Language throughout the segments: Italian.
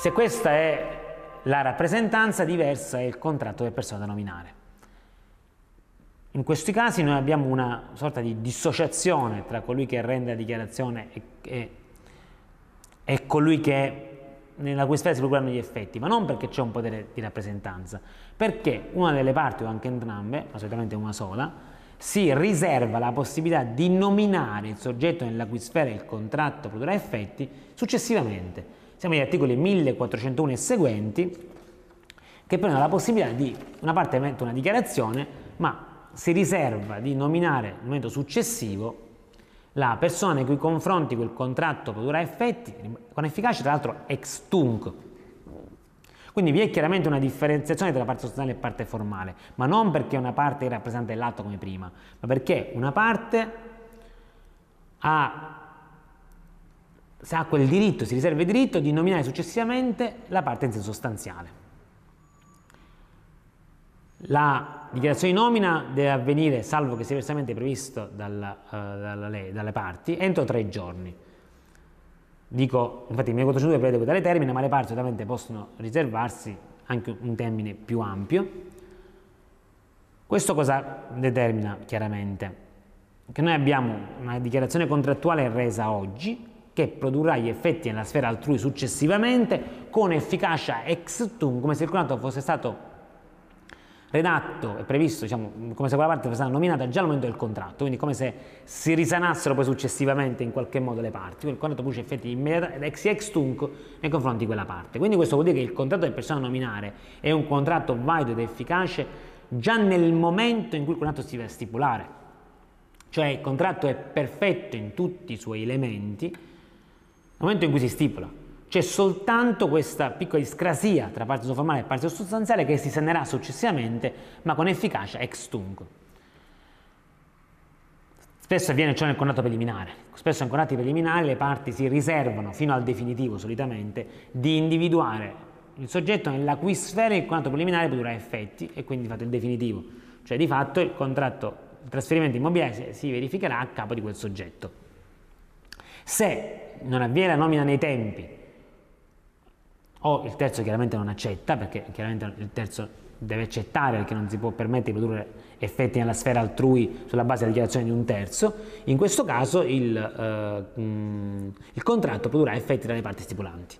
Se questa è la rappresentanza, diversa è il contratto del persona da nominare. In questi casi noi abbiamo una sorta di dissociazione tra colui che rende la dichiarazione e, e, e colui che nella cui sfera si procurano gli effetti, ma non perché c'è un potere di rappresentanza, perché una delle parti o anche entrambe, ma solitamente una sola, si riserva la possibilità di nominare il soggetto nella cui sfera il contratto produrrà effetti successivamente. Siamo agli articoli 1401 e seguenti che prendono la possibilità di una parte emette una dichiarazione, ma si riserva di nominare nel momento successivo la persona nei cui confronti quel contratto produrrà effetti con efficacia tra l'altro ex tunc. Quindi vi è chiaramente una differenziazione tra parte sostanziale e parte formale, ma non perché una parte rappresenta l'atto come prima, ma perché una parte ha, ha quel diritto, si riserva il diritto di nominare successivamente la parte in senso sostanziale. La dichiarazione di nomina deve avvenire, salvo che sia diversamente previsto dalla, uh, dalla lei, dalle parti, entro tre giorni. Dico, infatti il 1402 prevede tale termine, ma le parti ovviamente possono riservarsi anche un termine più ampio. Questo cosa determina chiaramente? Che noi abbiamo una dichiarazione contrattuale resa oggi che produrrà gli effetti nella sfera altrui successivamente con efficacia ex tum, come se il contratto fosse stato redatto e previsto, diciamo, come se quella parte fosse stata nominata già al momento del contratto, quindi come se si risanassero poi successivamente in qualche modo le parti, quindi il contratto produce effetti immediati ex ex tunc nei confronti di quella parte. Quindi questo vuol dire che il contratto del persona nominare è un contratto valido ed efficace già nel momento in cui il contratto si a stipulare. Cioè il contratto è perfetto in tutti i suoi elementi momento in cui si stipula. C'è soltanto questa piccola discrasia tra parte formale e parte sostanziale che si sanerà successivamente, ma con efficacia ex tunc. Spesso avviene ciò nel contratto preliminare. Spesso nei contratti preliminari le parti si riservano, fino al definitivo solitamente, di individuare il soggetto nella cui sfera il contratto preliminare produrrà effetti e quindi fate il definitivo. Cioè di fatto il contratto, il trasferimento immobiliare si verificherà a capo di quel soggetto. Se non avviene la nomina nei tempi o il terzo chiaramente non accetta, perché chiaramente il terzo deve accettare perché non si può permettere di produrre effetti nella sfera altrui sulla base della dichiarazione di un terzo, in questo caso il, eh, il contratto produrrà effetti tra le parti stipulanti.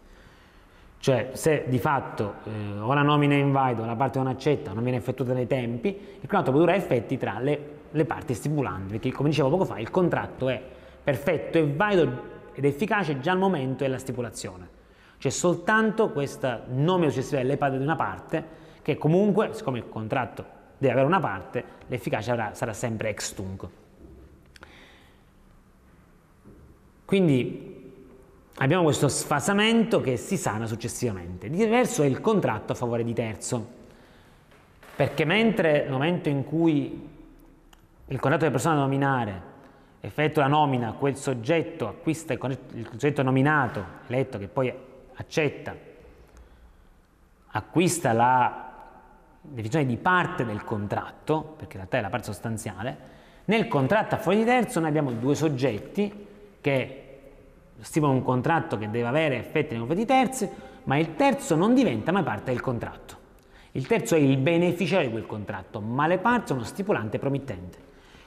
Cioè se di fatto eh, o la nomina è invalido o la parte non accetta o non viene effettuata nei tempi, il contratto produrrà effetti tra le, le parti stipulanti, perché come dicevo poco fa il contratto è perfetto e valido ed efficace già al momento della stipulazione. C'è soltanto questa nome successiva delle parti di una parte che comunque, siccome il contratto deve avere una parte, l'efficacia sarà sempre ex tunc. Quindi abbiamo questo sfasamento che si sana successivamente. Diverso è il contratto a favore di terzo, perché mentre nel momento in cui il contratto della persona nominare effettua la nomina, quel soggetto acquista il, soggetto nominato, eletto, che poi accetta, acquista la definizione di parte del contratto, perché in realtà è la parte sostanziale, nel contratto a fuori di terzo noi abbiamo due soggetti che stipulano un contratto che deve avere effetti nei confronti di terzi, ma il terzo non diventa mai parte del contratto. Il terzo è il beneficiario di quel contratto, ma le parti sono stipulante e promittente.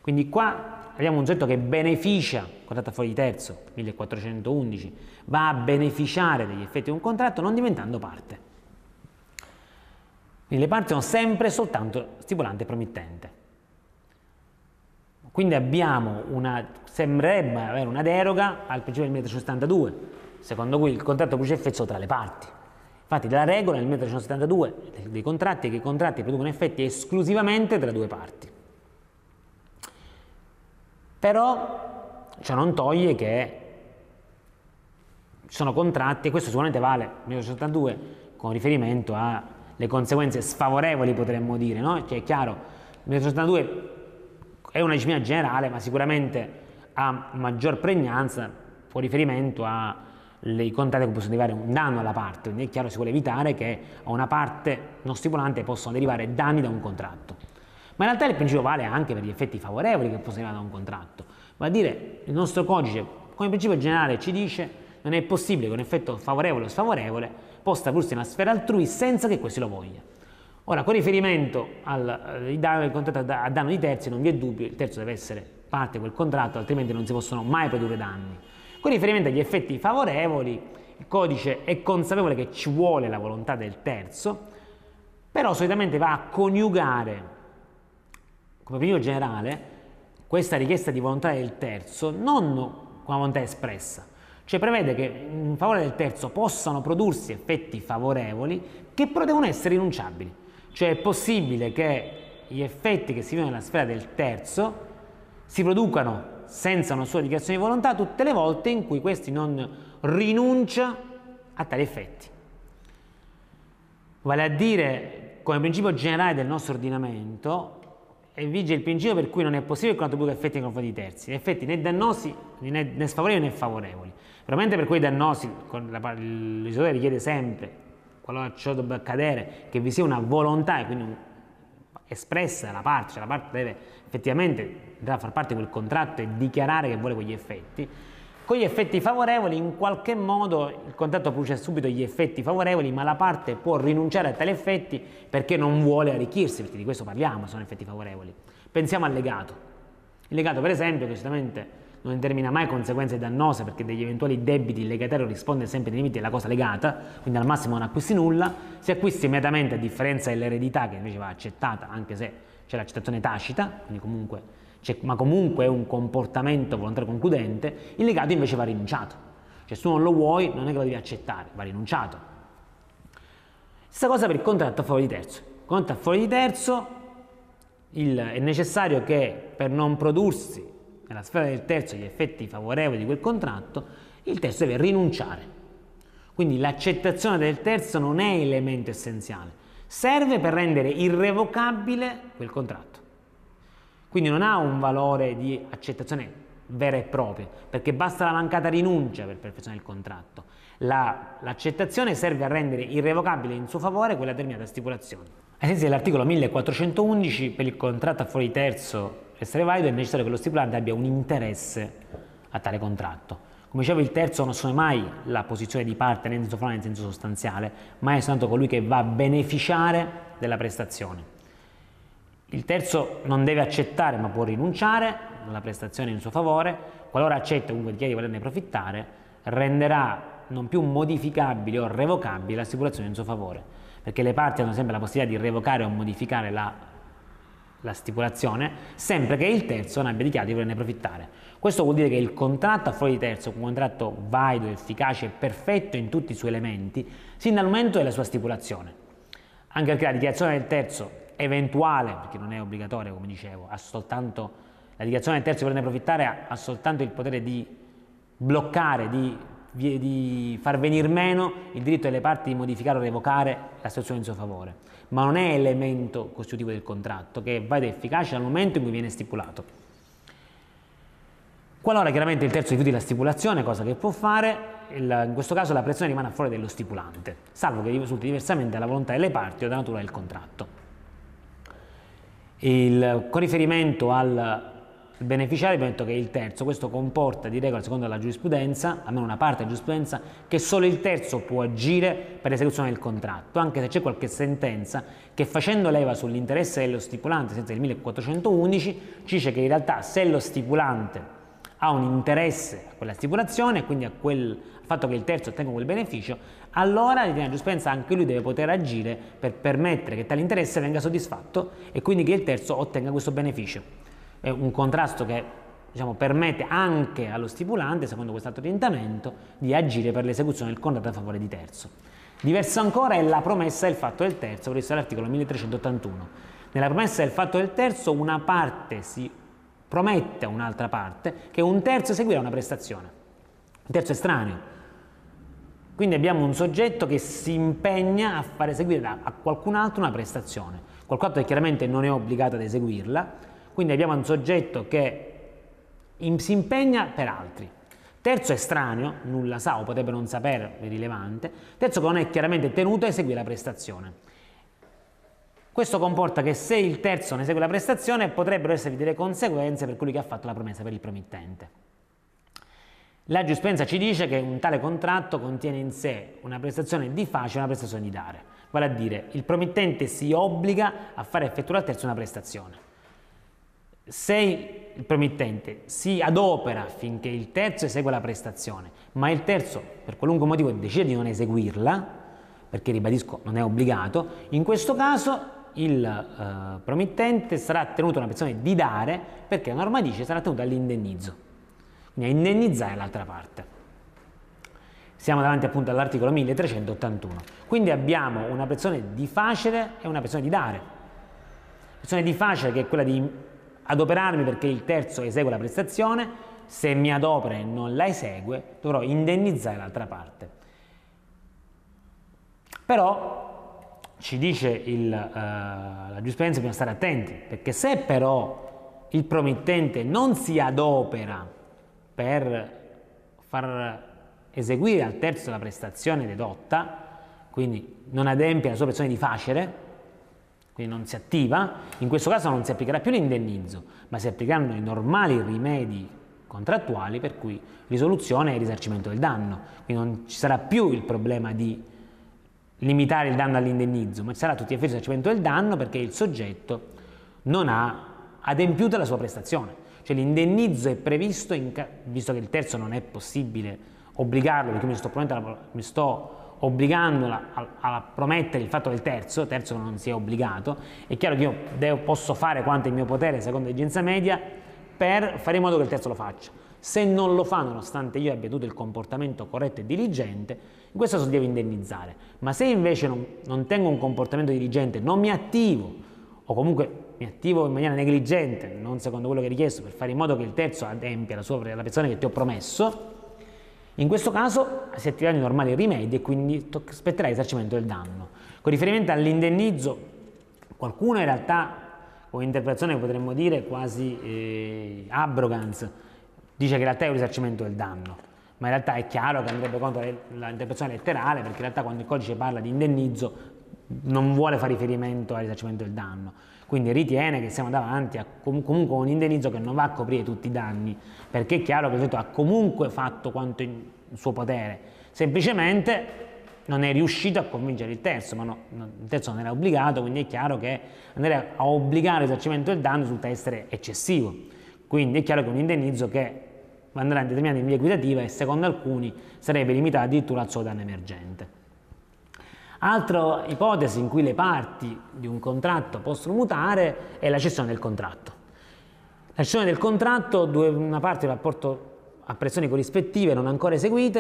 Quindi qua abbiamo un soggetto che beneficia, contratto a fuori di terzo, 1411, va a beneficiare degli effetti di un contratto non diventando parte. Quindi le parti sono sempre soltanto stipulante e promittente. Quindi abbiamo una, sembrerebbe avere una deroga al principio del 1372, secondo cui il contratto produce effetti solo tra le parti. Infatti la regola nel 1372 dei contratti è che i contratti producono effetti esclusivamente tra due parti. Però ciò non toglie che ci sono contratti, e questo sicuramente vale nel 1982 con riferimento alle conseguenze sfavorevoli potremmo dire, no? Cioè è chiaro, il 1982 è una disciplina generale ma sicuramente ha maggior pregnanza con riferimento ai contratti che possono derivare un danno alla parte, quindi è chiaro si vuole evitare che a una parte non stipulante possano derivare danni da un contratto. Ma in realtà il principio vale anche per gli effetti favorevoli che possono arrivare da un contratto. Va a dire, il nostro codice, come principio generale, ci dice non è possibile che un effetto favorevole o sfavorevole possa tradursi nella sfera altrui senza che questi lo voglia. Ora, con riferimento al, eh, al contratto a danno di terzi, non vi è dubbio, il terzo deve essere parte di quel contratto, altrimenti non si possono mai produrre danni. Con riferimento agli effetti favorevoli, il codice è consapevole che ci vuole la volontà del terzo, però solitamente va a coniugare, come principio generale, questa richiesta di volontà del terzo non una volontà espressa, cioè prevede che in favore del terzo possano prodursi effetti favorevoli che però devono essere rinunciabili, cioè è possibile che gli effetti che si vedono nella sfera del terzo si producano senza una sua dichiarazione di volontà tutte le volte in cui questi non rinuncia a tali effetti. Vale a dire, come principio generale del nostro ordinamento, vige il principio per cui non è possibile che produca effetti nei confronti di terzi, effetti né dannosi né, né sfavorevoli né favorevoli. Veramente per quei dannosi, l'isolatore richiede sempre, qualora ciò debba accadere, che vi sia una volontà e quindi un, espressa dalla parte, cioè la parte deve effettivamente andare a far parte di quel contratto e dichiarare che vuole quegli effetti. Con gli effetti favorevoli, in qualche modo il contratto produce subito gli effetti favorevoli, ma la parte può rinunciare a tali effetti perché non vuole arricchirsi, perché di questo parliamo, sono effetti favorevoli. Pensiamo al legato. Il legato, per esempio, che certamente non determina mai conseguenze dannose perché degli eventuali debiti il legatario risponde sempre nei limiti della cosa legata, quindi al massimo non acquisti nulla, si acquisti immediatamente a differenza dell'eredità che invece va accettata anche se c'è l'accettazione tacita, quindi comunque, ma comunque è un comportamento volontario concludente, il legato invece va rinunciato. Cioè se tu non lo vuoi non è che lo devi accettare, va rinunciato. Stessa cosa per il contratto a favore di terzo. Contratto a favore di terzo il, è necessario che per non prodursi nella sfera del terzo gli effetti favorevoli di quel contratto, il terzo deve rinunciare. Quindi l'accettazione del terzo non è elemento essenziale, serve per rendere irrevocabile quel contratto. Quindi non ha un valore di accettazione vera e propria, perché basta la mancata rinuncia per perfezionare il contratto. La, l'accettazione serve a rendere irrevocabile in suo favore quella determinata stipulazione. Ai sensi dell'articolo 1411 per il contratto a fuori terzo essere valido è necessario che lo stipulante abbia un interesse a tale contratto. Come dicevo, il terzo non assume mai la posizione di parte né in senso formale né in senso sostanziale, ma è soltanto colui che va a beneficiare della prestazione. Il terzo non deve accettare, ma può rinunciare alla prestazione in suo favore. Qualora accetta comunque dichiara di volerne profittare, renderà non più modificabile o revocabile la stipulazione in suo favore, perché le parti hanno sempre la possibilità di revocare o modificare la la stipulazione, sempre che il terzo non abbia dichiarato di volerne approfittare. Questo vuol dire che il contratto a fuori di terzo è un contratto valido, efficace e perfetto in tutti i suoi elementi, sin dal momento della sua stipulazione. Anche perché la dichiarazione del terzo eventuale, perché non è obbligatoria come dicevo, ha soltanto, la dichiarazione del terzo di volerne approfittare ha, soltanto il potere di bloccare, di, di far venire meno il diritto delle parti di modificare o revocare la situazione in suo favore ma non è elemento costitutivo del contratto, che va ed efficace dal momento in cui viene stipulato. Qualora chiaramente il terzo rifiuti la stipulazione, cosa che può fare, il, in questo caso la pressione rimane fuori dello stipulante, salvo che risulti diversamente dalla volontà delle parti o dalla natura del contratto. Il, con riferimento al beneficiario abbiamo detto che il terzo, questo comporta di regola secondo la giurisprudenza, almeno una parte della giurisprudenza, che solo il terzo può agire per l'esecuzione del contratto, anche se c'è qualche sentenza che facendo leva sull'interesse dello stipulante, senza il 1411, ci dice che in realtà se lo stipulante ha un interesse a quella stipulazione quindi a quel, al fatto che il terzo ottenga quel beneficio, allora ritiene la giurisprudenza anche lui deve poter agire per permettere che tale interesse venga soddisfatto e quindi che il terzo ottenga questo beneficio è un contrasto che diciamo, permette anche allo stipulante, secondo questo orientamento, di agire per l'esecuzione del contratto a favore di terzo. Diverso ancora è la promessa del fatto del terzo, previsto dall'articolo 1381. Nella promessa del fatto del terzo una parte si promette a un'altra parte che un terzo eseguirà una prestazione, un terzo estraneo. Quindi abbiamo un soggetto che si impegna a far eseguire a qualcun altro una prestazione, qualcun altro che chiaramente non è obbligato ad eseguirla, quindi abbiamo un soggetto che si impegna per altri. Terzo estraneo, nulla sa o potrebbe non sapere, è rilevante. Terzo che non è chiaramente tenuto a eseguire la prestazione. Questo comporta che se il terzo non esegue la prestazione potrebbero esservi delle conseguenze per colui che ha fatto la promessa per il promittente. La giurisprudenza ci dice che un tale contratto contiene in sé una prestazione di facile e una prestazione di dare, vale a dire il promettente si obbliga a fare effettuare al terzo una prestazione. Se il promettente si adopera affinché il terzo esegua la prestazione, ma il terzo per qualunque motivo decide di non eseguirla, perché ribadisco non è obbligato, in questo caso il eh, promettente sarà tenuto una prestazione di dare perché la norma dice sarà tenuto all'indennizzo quindi a indennizzare l'altra parte. Siamo davanti appunto all'articolo 1381. Quindi abbiamo una pressione di facile e una pressione di dare. Pressione di facile che è quella di adoperarmi perché il terzo esegue la prestazione, se mi adopera e non la esegue dovrò indennizzare l'altra parte. Però ci dice il, uh, la giurisprudenza bisogna stare attenti perché se però il promettente non si adopera per far eseguire al terzo la prestazione dedotta, quindi non adempie la sua prestazione di facere, quindi non si attiva, in questo caso non si applicherà più l'indennizzo, ma si applicheranno i normali rimedi contrattuali per cui risoluzione e risarcimento del danno. Quindi non ci sarà più il problema di limitare il danno all'indennizzo, ma ci sarà tutti gli effetti risarcimento del danno perché il soggetto non ha adempiuto la sua prestazione. Cioè l'indennizzo è previsto, visto che il terzo non è possibile obbligarlo, perché mi sto, mi sto obbligando a, a, a, promettere il fatto del terzo, terzo non si è obbligato, è chiaro che io devo, posso fare quanto è il mio potere secondo l'esigenza media per fare in modo che il terzo lo faccia. Se non lo fa, nonostante io abbia avuto il comportamento corretto e diligente, in questo caso devo indennizzare. Ma se invece non, non tengo un comportamento diligente, non mi attivo, o comunque mi attivo in maniera negligente, non secondo quello che è richiesto, per fare in modo che il terzo adempia la, sua, la persona che ti ho promesso, in questo caso si attiveranno i normali rimedi e quindi spetterà il risarcimento del danno. Con riferimento all'indennizzo, qualcuno in realtà, con interpretazione potremmo dire quasi eh, abrogans, dice che in realtà è un risarcimento del danno, ma in realtà è chiaro che andrebbe contro l'interpretazione letterale, perché in realtà quando il codice parla di indennizzo non vuole fare riferimento al risarcimento del danno, quindi ritiene che siamo davanti a com comunque un indennizzo che non va a coprire tutti i danni, perché è chiaro che il soggetto ha comunque fatto quanto in suo potere, semplicemente non è riuscito a convincere il terzo, ma no, il terzo non era obbligato, quindi è chiaro che andare a obbligare il risarcimento del danno risulta essere eccessivo. Quindi è chiaro che un indennizzo che andrà determinato in via equitativa e secondo alcuni sarebbe limitato addirittura al solo danno emergente. Altra ipotesi in cui le parti di un contratto possono mutare è la cessione del contratto. La cessione del contratto, dove una parte del rapporto a pressioni corrispettive non ancora eseguite,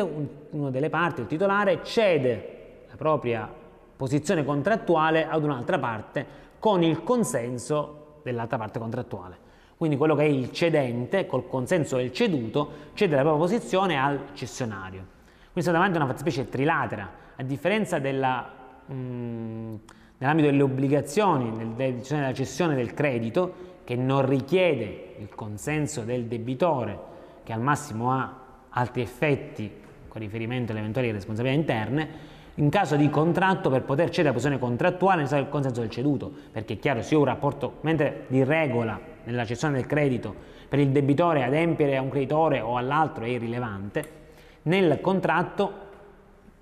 una delle parti, il titolare, cede la propria posizione contrattuale ad un'altra parte con il consenso dell'altra parte contrattuale. Quindi quello che è il cedente, col consenso del ceduto, cede la propria posizione al cessionario. Quindi siamo davanti a una fattispecie trilatera, a differenza della, mm, nell'ambito delle obbligazioni, nel, della cessione del credito, che non richiede il consenso del debitore, che al massimo ha altri effetti con riferimento alle eventuali responsabilità interne, in caso di contratto per poter cedere la posizione contrattuale necessario il consenso del ceduto, perché è chiaro se io ho un rapporto, mentre di regola nella cessione del credito per il debitore adempiere a un creditore o all'altro è irrilevante, nel contratto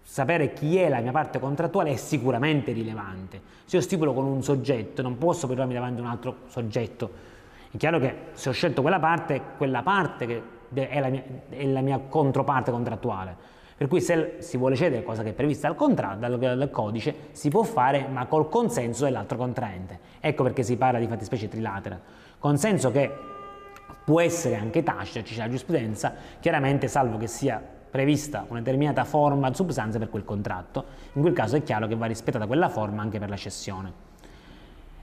sapere chi è la mia parte contrattuale è sicuramente rilevante. Se io stipulo con un soggetto, non posso poi trovarmi davanti a un altro soggetto. È chiaro che se ho scelto quella parte, quella parte che è la mia, è la mia controparte contrattuale. Per cui se si vuole cedere, cosa che è prevista dal, contratto, dal, dal codice, si può fare ma col consenso dell'altro contraente. Ecco perché si parla di fattispecie trilatera. Consenso che può essere anche tacito, ci c'è la giurisprudenza, chiaramente salvo che sia prevista una determinata forma substanza per quel contratto, in quel caso è chiaro che va rispettata quella forma anche per la cessione.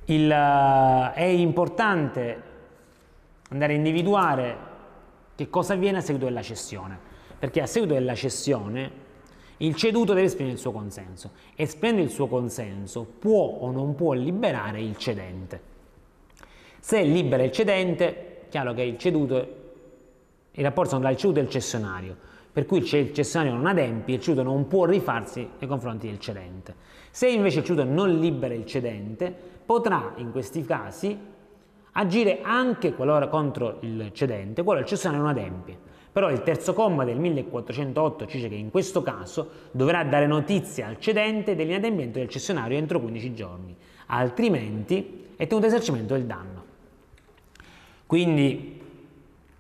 Il, uh, è importante andare a individuare che cosa avviene a seguito della cessione, perché a seguito della cessione il ceduto deve esprimere il suo consenso. Esprimendo il suo consenso può o non può liberare il cedente. Se libera il cedente, chiaro che il ceduto, i rapporti sono tra il ceduto e il cessionario per cui il cessionario non adempie, il ceduto non può rifarsi nei confronti del cedente. Se invece il ceduto non libera il cedente, potrà in questi casi agire anche qualora contro il cedente, qualora il cessionario non adempie. Però il terzo comma del 1408 ci dice che in questo caso dovrà dare notizia al cedente dell'inadempimento del cessionario entro 15 giorni, altrimenti è tenuto esercimento del danno. Quindi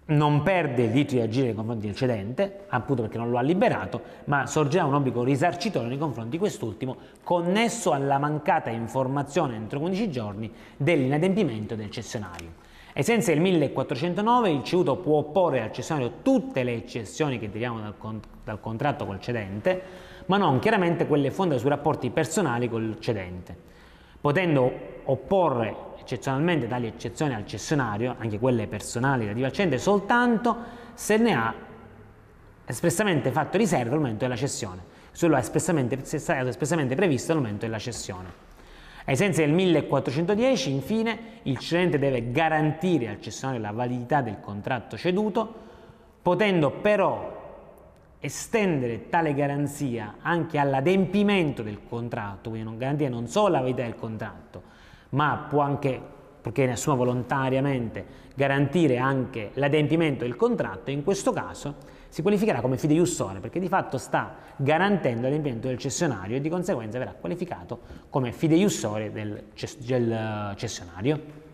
non perde il diritto di agire nei confronti del cedente, appunto perché non lo ha liberato, ma sorgerà un obbligo risarcitorio nei confronti di quest'ultimo connesso alla mancata informazione entro 15 giorni dell'inadempimento del cessionario. Ai sensi del 1409 il ceduto può opporre al cessionario tutte le eccezioni che derivano dal, con dal contratto col cedente, ma non chiaramente quelle fondate su rapporti personali col cedente, potendo opporre eccezionalmente tali eccezioni al cessionario, anche quelle personali relative al cedente, soltanto se ne ha espressamente fatto riserva al momento della cessione, se lo ha espressamente, se è stato espressamente previsto al momento della cessione. Ai sensi del 1410, infine, il cedente deve garantire al cessionario la validità del contratto ceduto, potendo però estendere tale garanzia anche all'adempimento del contratto, quindi non garantire non solo la validità del contratto, ma può anche, perché ne assuma volontariamente, garantire anche l'adempimento del contratto, in questo caso si qualificherà come fideiussore perché di fatto sta garantendo l'adempimento del cessionario e di conseguenza verrà qualificato come fideiussore del, del cessionario.